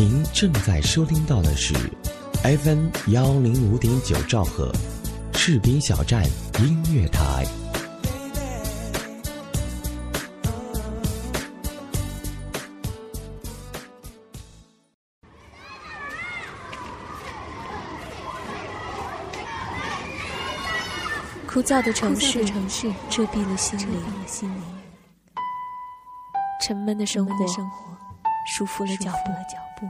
您正在收听到的是 FM 幺零五点九兆赫，士兵小站音乐台。枯燥的城市，城市遮蔽了心灵；沉闷的生活，束缚了脚步。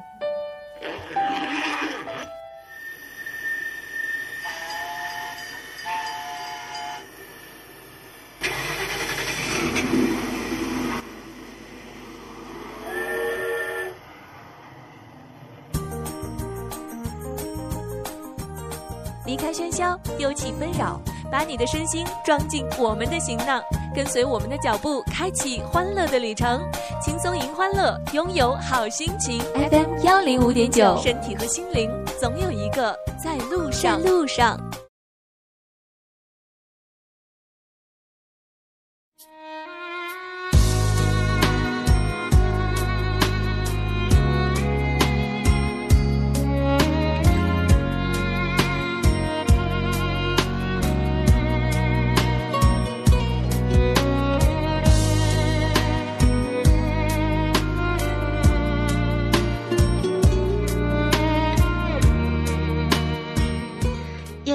离开喧嚣，丢弃纷扰，把你的身心装进我们的行囊，跟随我们的脚步，开启欢乐的旅程，轻松迎欢乐，拥有好心情。FM 幺零五点九，身体和心灵总有一个在路上。在路上。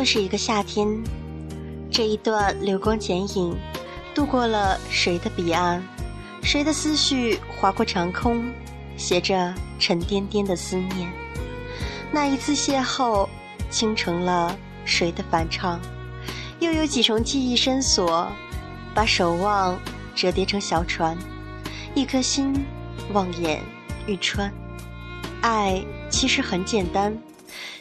是一个夏天，这一段流光剪影，渡过了谁的彼岸？谁的思绪划过长空，携着沉甸甸的思念？那一次邂逅，倾成了谁的翻唱？又有几重记忆深锁，把守望折叠成小船，一颗心望眼欲穿。爱其实很简单，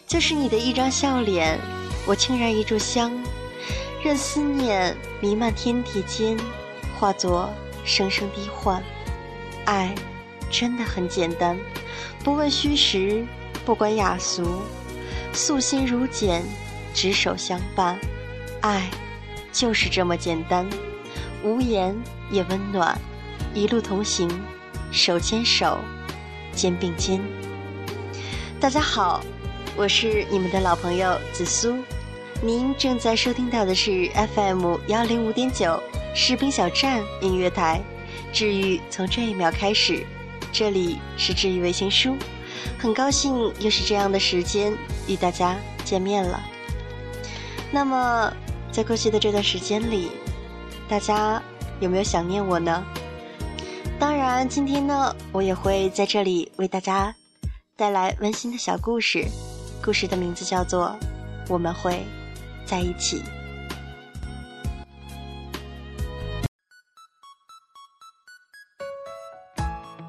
就是你的一张笑脸。我轻燃一炷香，任思念弥漫天地间，化作声声低唤。爱真的很简单，不问虚实，不管雅俗，素心如简，执手相伴。爱就是这么简单，无言也温暖。一路同行，手牵手，肩并肩。大家好，我是你们的老朋友紫苏。您正在收听到的是 FM 幺零五点九士兵小站音乐台，治愈从这一秒开始，这里是治愈微信书，很高兴又是这样的时间与大家见面了。那么，在过去的这段时间里，大家有没有想念我呢？当然，今天呢，我也会在这里为大家带来温馨的小故事，故事的名字叫做《我们会》。在一起。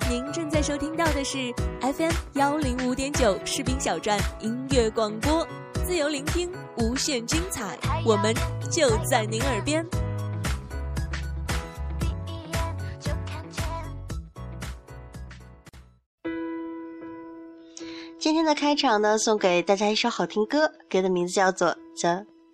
您正在收听到的是 FM 幺零五点九士兵小站音乐广播，自由聆听，无限精彩，我们就在您耳边。今天的开场呢，送给大家一首好听歌，歌的名字叫做《The》。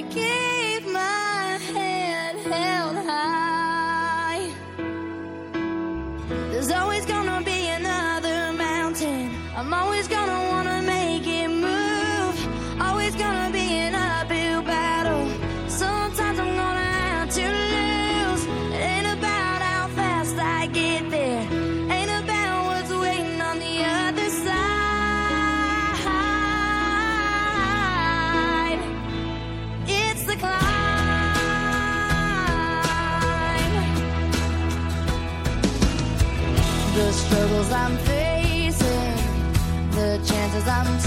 again. глазам.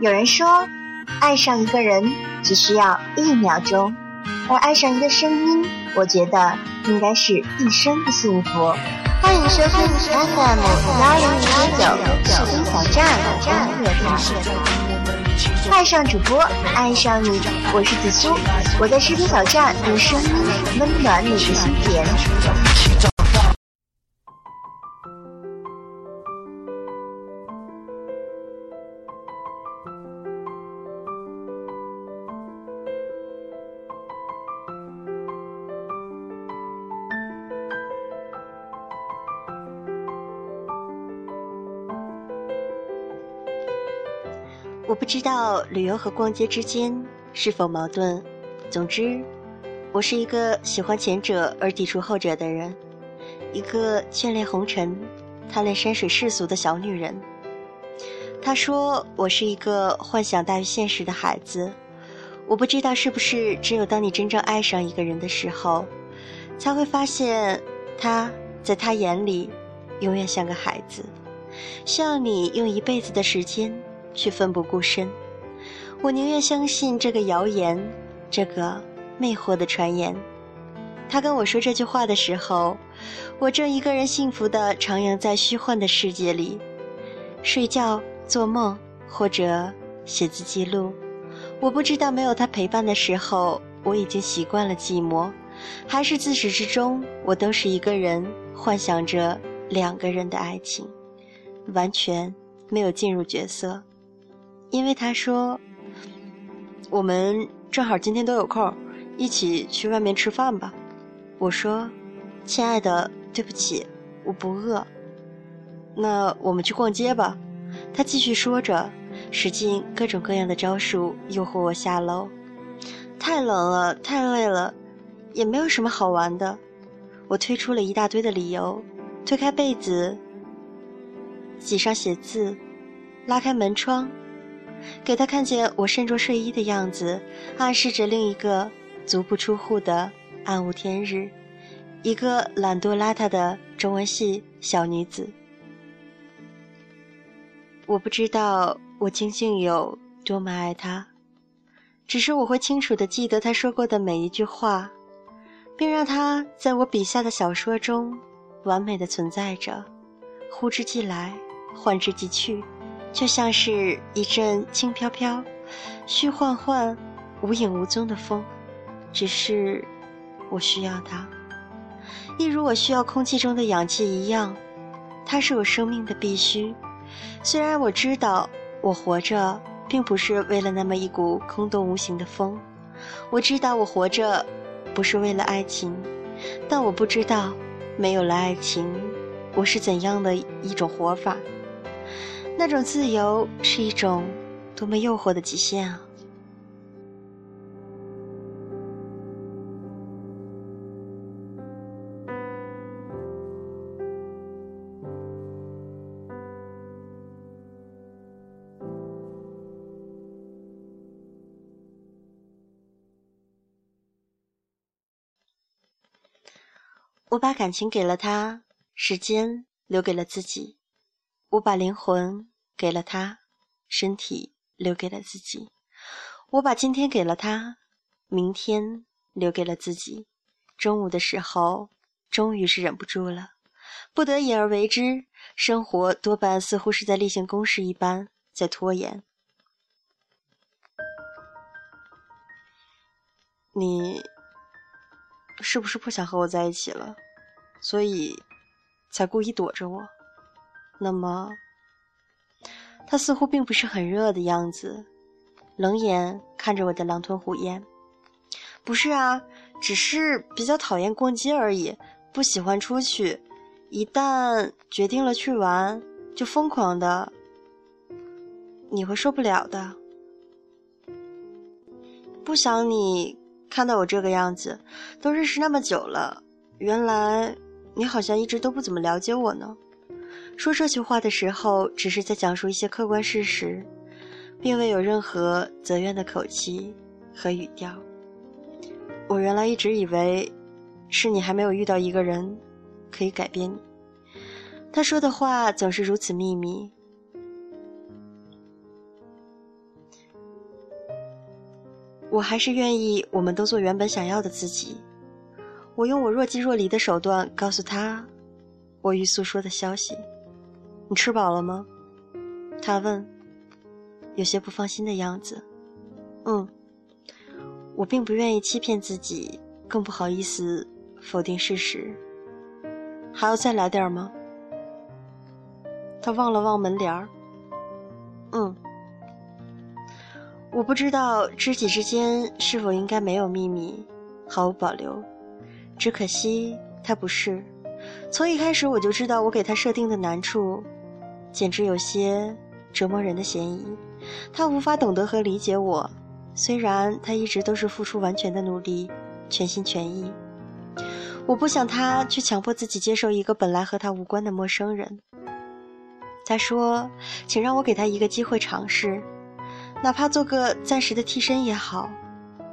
有人说，爱上一个人只需要一秒钟，而爱上一个声音，我觉得应该是一生的幸福。欢迎收听 FM 幺零零九士兵小站音乐台，爱上主播，爱上你，我是紫苏，我在视频小站用声音温暖你的心田。我不知道旅游和逛街之间是否矛盾。总之，我是一个喜欢前者而抵触后者的人，一个眷恋红尘、贪恋山水世俗的小女人。他说我是一个幻想大于现实的孩子。我不知道是不是只有当你真正爱上一个人的时候，才会发现他在他眼里永远像个孩子，需要你用一辈子的时间。去奋不顾身，我宁愿相信这个谣言，这个魅惑的传言。他跟我说这句话的时候，我正一个人幸福的徜徉在虚幻的世界里，睡觉、做梦或者写字记录。我不知道没有他陪伴的时候，我已经习惯了寂寞，还是自始至终我都是一个人幻想着两个人的爱情，完全没有进入角色。因为他说，我们正好今天都有空，一起去外面吃饭吧。我说，亲爱的，对不起，我不饿。那我们去逛街吧。他继续说着，使尽各种各样的招数诱惑我下楼。太冷了，太累了，也没有什么好玩的。我推出了一大堆的理由，推开被子，挤上写字，拉开门窗。给他看见我身着睡衣的样子，暗示着另一个足不出户的暗无天日，一个懒惰邋遢的中文系小女子。我不知道我究竟有多么爱他，只是我会清楚的记得他说过的每一句话，并让他在我笔下的小说中完美的存在着，呼之即来，唤之即去。就像是一阵轻飘飘、虚幻幻、无影无踪的风，只是我需要它，一如我需要空气中的氧气一样，它是我生命的必须。虽然我知道我活着并不是为了那么一股空洞无形的风，我知道我活着不是为了爱情，但我不知道没有了爱情，我是怎样的一种活法。那种自由是一种多么诱惑的极限啊！我把感情给了他，时间留给了自己。我把灵魂给了他，身体留给了自己。我把今天给了他，明天留给了自己。中午的时候，终于是忍不住了，不得已而为之。生活多半似乎是在例行公事一般在拖延。你是不是不想和我在一起了，所以才故意躲着我？那么，他似乎并不是很热的样子，冷眼看着我的狼吞虎咽。不是啊，只是比较讨厌逛街而已，不喜欢出去。一旦决定了去玩，就疯狂的，你会受不了的。不想你看到我这个样子，都认识那么久了，原来你好像一直都不怎么了解我呢。说这句话的时候，只是在讲述一些客观事实，并未有任何责怨的口气和语调。我原来一直以为，是你还没有遇到一个人，可以改变你。他说的话总是如此秘密。我还是愿意我们都做原本想要的自己。我用我若即若离的手段告诉他，我欲诉说的消息。你吃饱了吗？他问，有些不放心的样子。嗯，我并不愿意欺骗自己，更不好意思否定事实。还要再来点吗？他望了望门帘儿。嗯，我不知道知己之间是否应该没有秘密，毫无保留。只可惜他不是。从一开始我就知道，我给他设定的难处，简直有些折磨人的嫌疑。他无法懂得和理解我，虽然他一直都是付出完全的努力，全心全意。我不想他去强迫自己接受一个本来和他无关的陌生人。他说：“请让我给他一个机会尝试，哪怕做个暂时的替身也好。”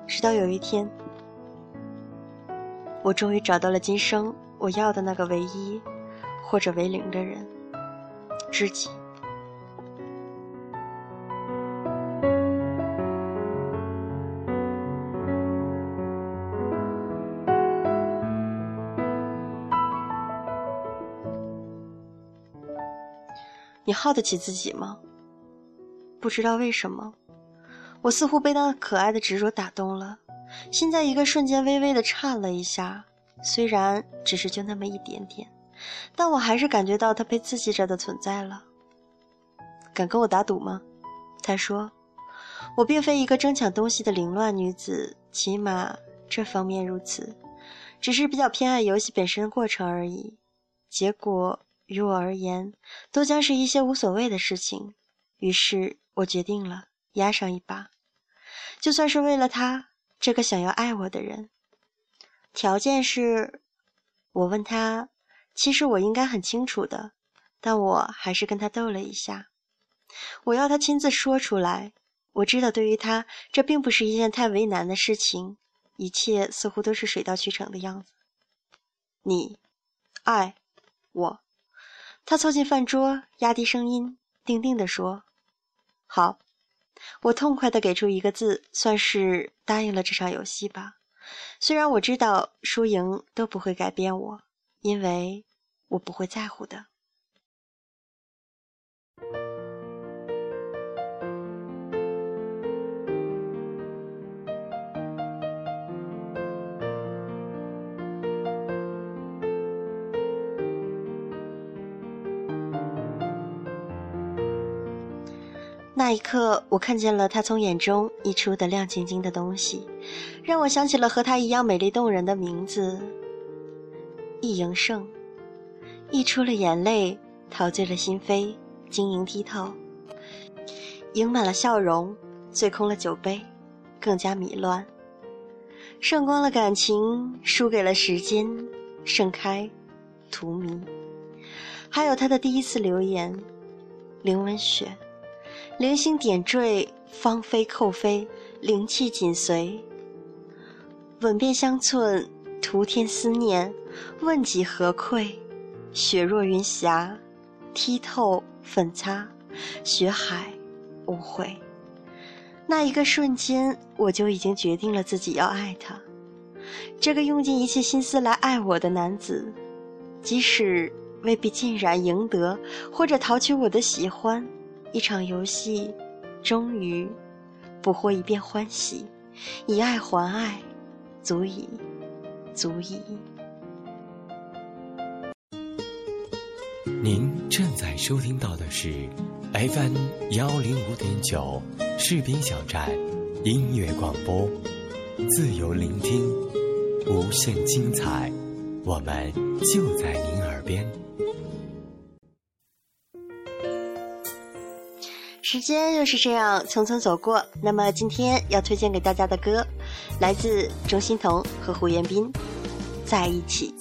直到有一天。我终于找到了今生我要的那个唯一，或者为零的人，知己。你耗得起自己吗？不知道为什么，我似乎被那可爱的执着打动了。心在一个瞬间微微的颤了一下，虽然只是就那么一点点，但我还是感觉到他被刺激着的存在了。敢跟我打赌吗？他说：“我并非一个争抢东西的凌乱女子，起码这方面如此，只是比较偏爱游戏本身的过程而已。结果于我而言，都将是一些无所谓的事情。于是我决定了压上一把，就算是为了他。”这个想要爱我的人，条件是，我问他，其实我应该很清楚的，但我还是跟他斗了一下。我要他亲自说出来。我知道对于他，这并不是一件太为难的事情，一切似乎都是水到渠成的样子。你，爱我。他凑近饭桌，压低声音，定定地说：“好。”我痛快地给出一个字，算是答应了这场游戏吧。虽然我知道输赢都不会改变我，因为我不会在乎的。那一刻，我看见了他从眼中溢出的亮晶晶的东西，让我想起了和他一样美丽动人的名字——易营胜。溢出了眼泪，陶醉了心扉，晶莹剔透，盈满了笑容，醉空了酒杯，更加迷乱。胜光了感情，输给了时间，盛开，荼蘼。还有他的第一次留言，凌文雪。零星点缀，芳菲扣飞，灵气紧随。吻遍香寸，徒添思念。问几何愧？雪若云霞，剔透粉擦，雪海无悔。那一个瞬间，我就已经决定了自己要爱他。这个用尽一切心思来爱我的男子，即使未必尽然赢得，或者讨取我的喜欢。一场游戏，终于捕获一遍欢喜，以爱还爱，足矣，足矣。您正在收听到的是 FM 幺零五点九士兵小站音乐广播，自由聆听，无限精彩，我们就在您耳边。时间又是这样匆匆走过，那么今天要推荐给大家的歌，来自钟欣桐和胡彦斌，《在一起》。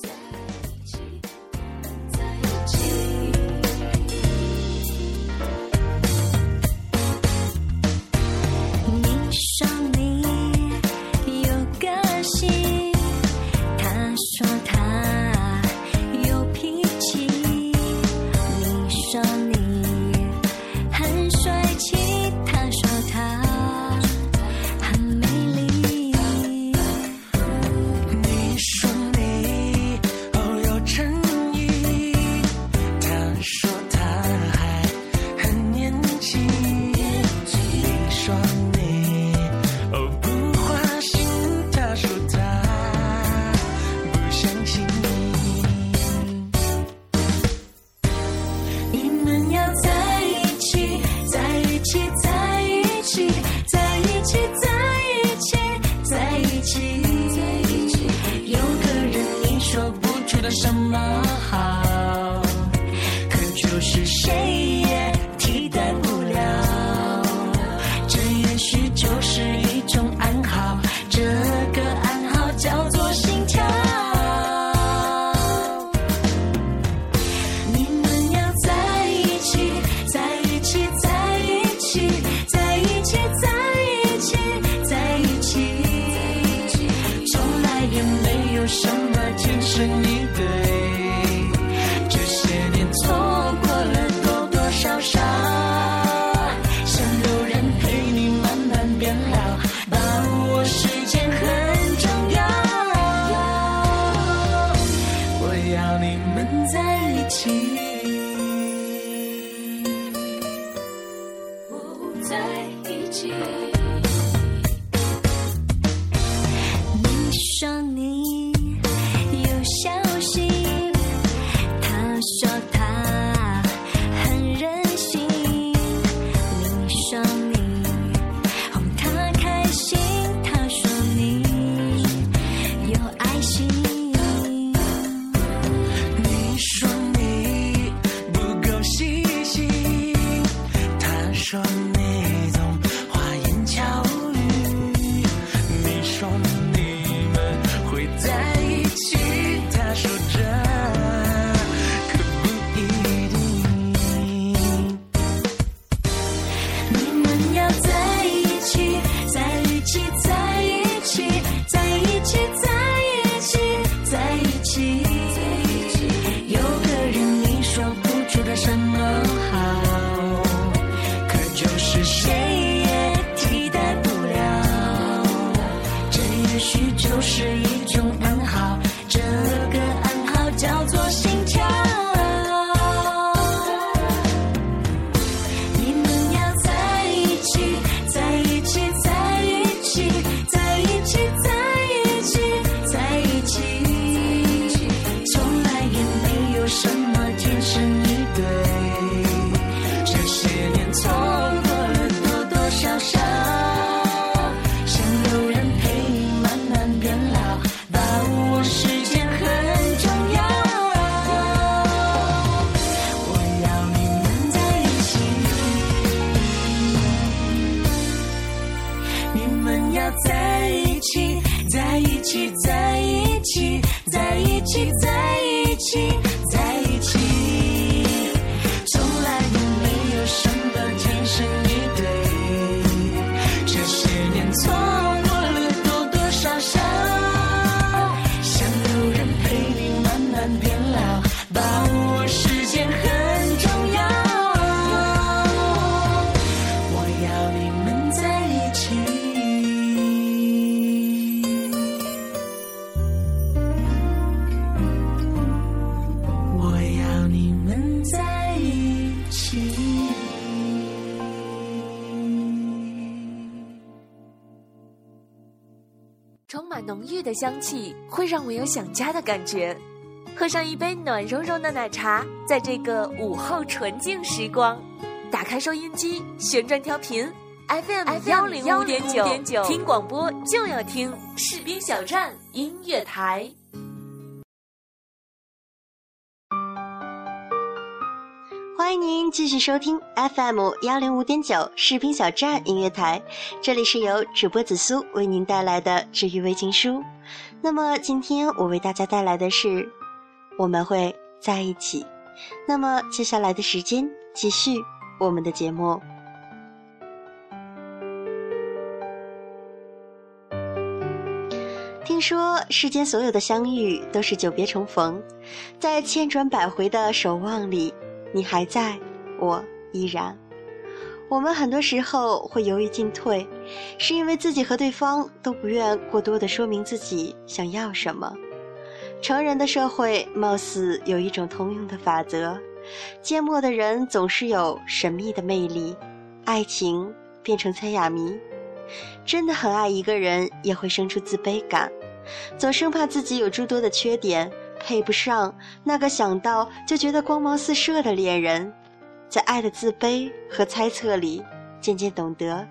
郁的香气，会让我有想家的感觉。喝上一杯暖融融的奶茶，在这个午后纯净时光，打开收音机，旋转调频 FM 幺零五点九，听广播就要听士兵小站音乐台。欢迎您继续收听 FM 幺零五点九视频小站音乐台，这里是由主播紫苏为您带来的治愈微情书。那么今天我为大家带来的是我们会在一起。那么接下来的时间继续我们的节目。听说世间所有的相遇都是久别重逢，在千转百回的守望里。你还在，我依然。我们很多时候会犹豫进退，是因为自己和对方都不愿过多的说明自己想要什么。成人的社会貌似有一种通用的法则：缄默的人总是有神秘的魅力。爱情变成猜哑谜，真的很爱一个人也会生出自卑感，总生怕自己有诸多的缺点。配不上那个想到就觉得光芒四射的恋人，在爱的自卑和猜测里，渐渐懂得，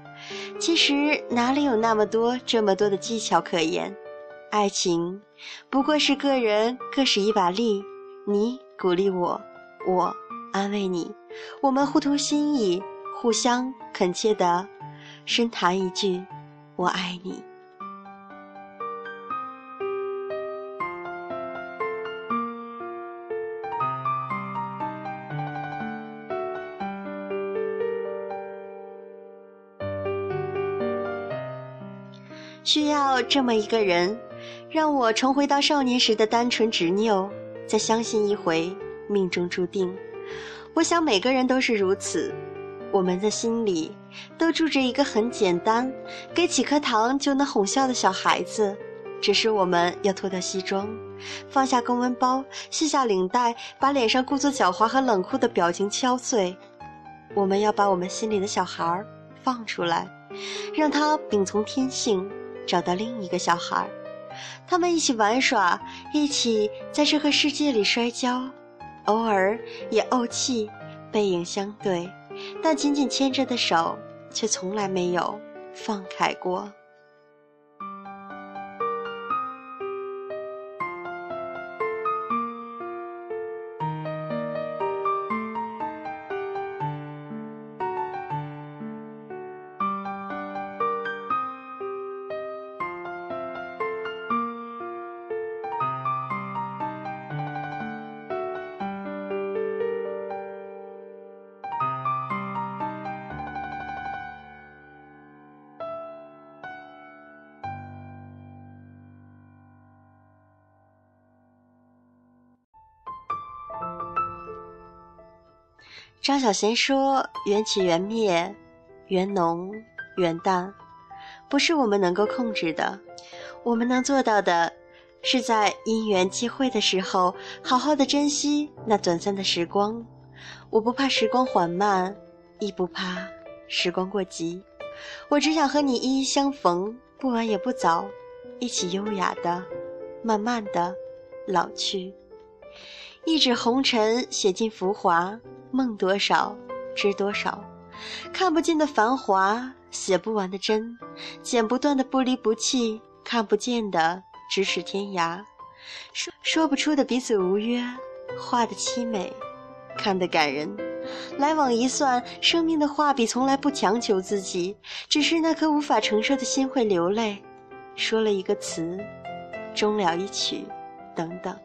其实哪里有那么多这么多的技巧可言？爱情不过是个人各使一把力，你鼓励我，我安慰你，我们互通心意，互相恳切的深谈一句“我爱你”。需要这么一个人，让我重回到少年时的单纯执拗，再相信一回命中注定。我想每个人都是如此，我们的心里都住着一个很简单，给几颗糖就能哄笑的小孩子。只是我们要脱掉西装，放下公文包，卸下领带，把脸上故作狡猾和冷酷的表情敲碎。我们要把我们心里的小孩放出来，让他秉从天性，找到另一个小孩。他们一起玩耍，一起在这个世界里摔跤，偶尔也怄气，背影相对，但紧紧牵着的手却从来没有放开过。张小娴说：“缘起缘灭，缘浓缘淡，不是我们能够控制的。我们能做到的，是在因缘际会的时候，好好的珍惜那短暂的时光。我不怕时光缓慢，亦不怕时光过急。我只想和你一一相逢，不晚也不早，一起优雅的、慢慢的老去。一纸红尘，写尽浮华。”梦多少，知多少，看不尽的繁华，写不完的真，剪不断的不离不弃，看不见的咫尺天涯，说说不出的彼此无约，画的凄美，看得感人。来往一算，生命的画笔从来不强求自己，只是那颗无法承受的心会流泪。说了一个词，终了一曲，等等。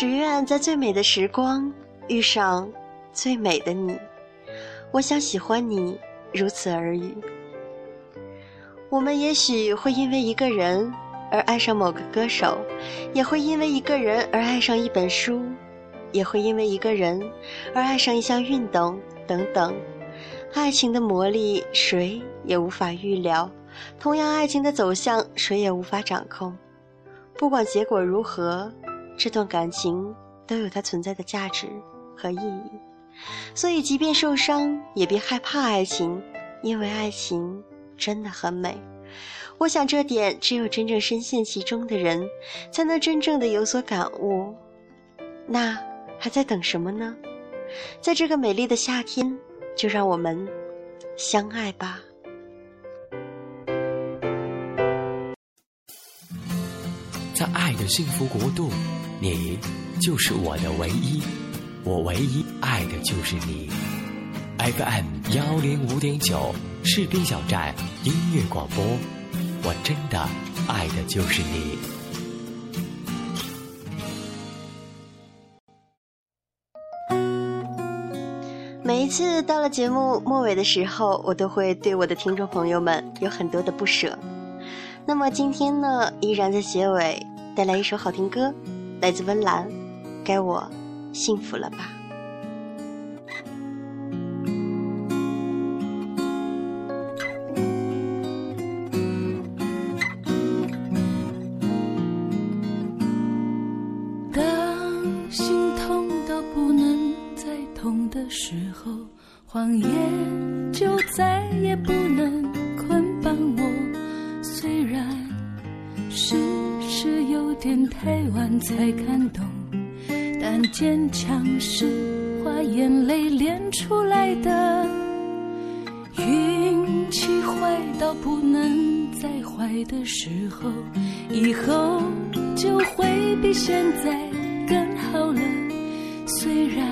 只愿在最美的时光遇上最美的你，我想喜欢你，如此而已。我们也许会因为一个人而爱上某个歌手，也会因为一个人而爱上一本书，也会因为一个人而爱上一项运动，等等。爱情的魔力谁也无法预料，同样，爱情的走向谁也无法掌控。不管结果如何。这段感情都有它存在的价值和意义，所以即便受伤，也别害怕爱情，因为爱情真的很美。我想这点只有真正深陷其中的人，才能真正的有所感悟。那还在等什么呢？在这个美丽的夏天，就让我们相爱吧。在爱的幸福国度。你就是我的唯一，我唯一爱的就是你。FM 幺零五点九士兵小站音乐广播，我真的爱的就是你。每一次到了节目末尾的时候，我都会对我的听众朋友们有很多的不舍。那么今天呢，依然在结尾带来一首好听歌。来自温岚，该我幸福了吧？当心痛到不能再痛的时候，谎言就再也不能点太晚才看懂，但坚强是花眼泪练出来的。运气坏到不能再坏的时候，以后就会比现在更好了。虽然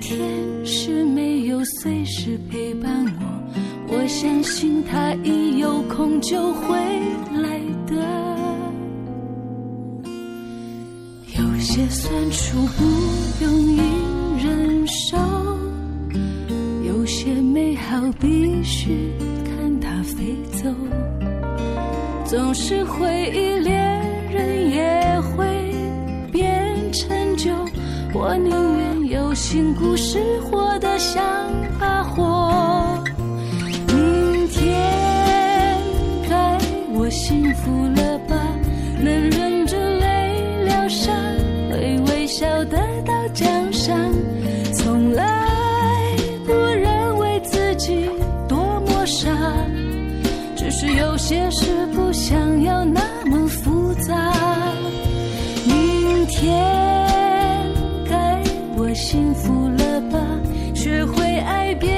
天是没有随时陪伴我，我相信他一有空就会来的。些酸楚不容易忍受，有些美好必须看它飞走。总是回忆，恋人也会变成旧。我宁愿有新故事，活得像把火。明天该我幸福了吧？能忍解释不想要那么复杂。明天。该我幸福了吧？学会爱，别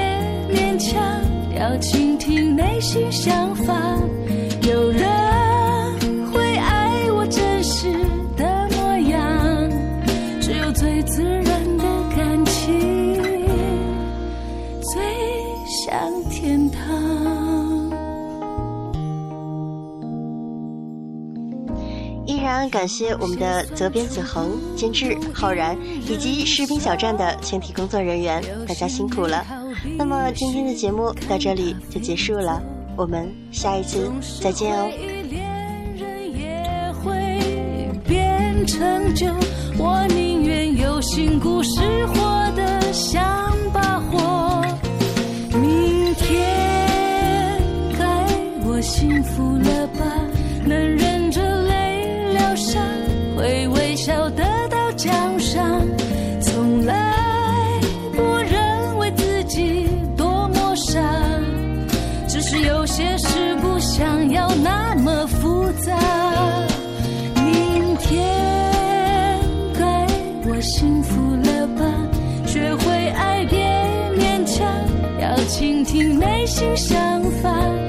勉强，要倾听内心想法。感谢我们的责编子恒、监制浩然以及士兵小站的全体工作人员，大家辛苦了。那么今天的节目到这里就结束了，我们下一次再见哦。我宁愿有新故事，活得像把火。明天该我幸福了吧？能倾听内心想法。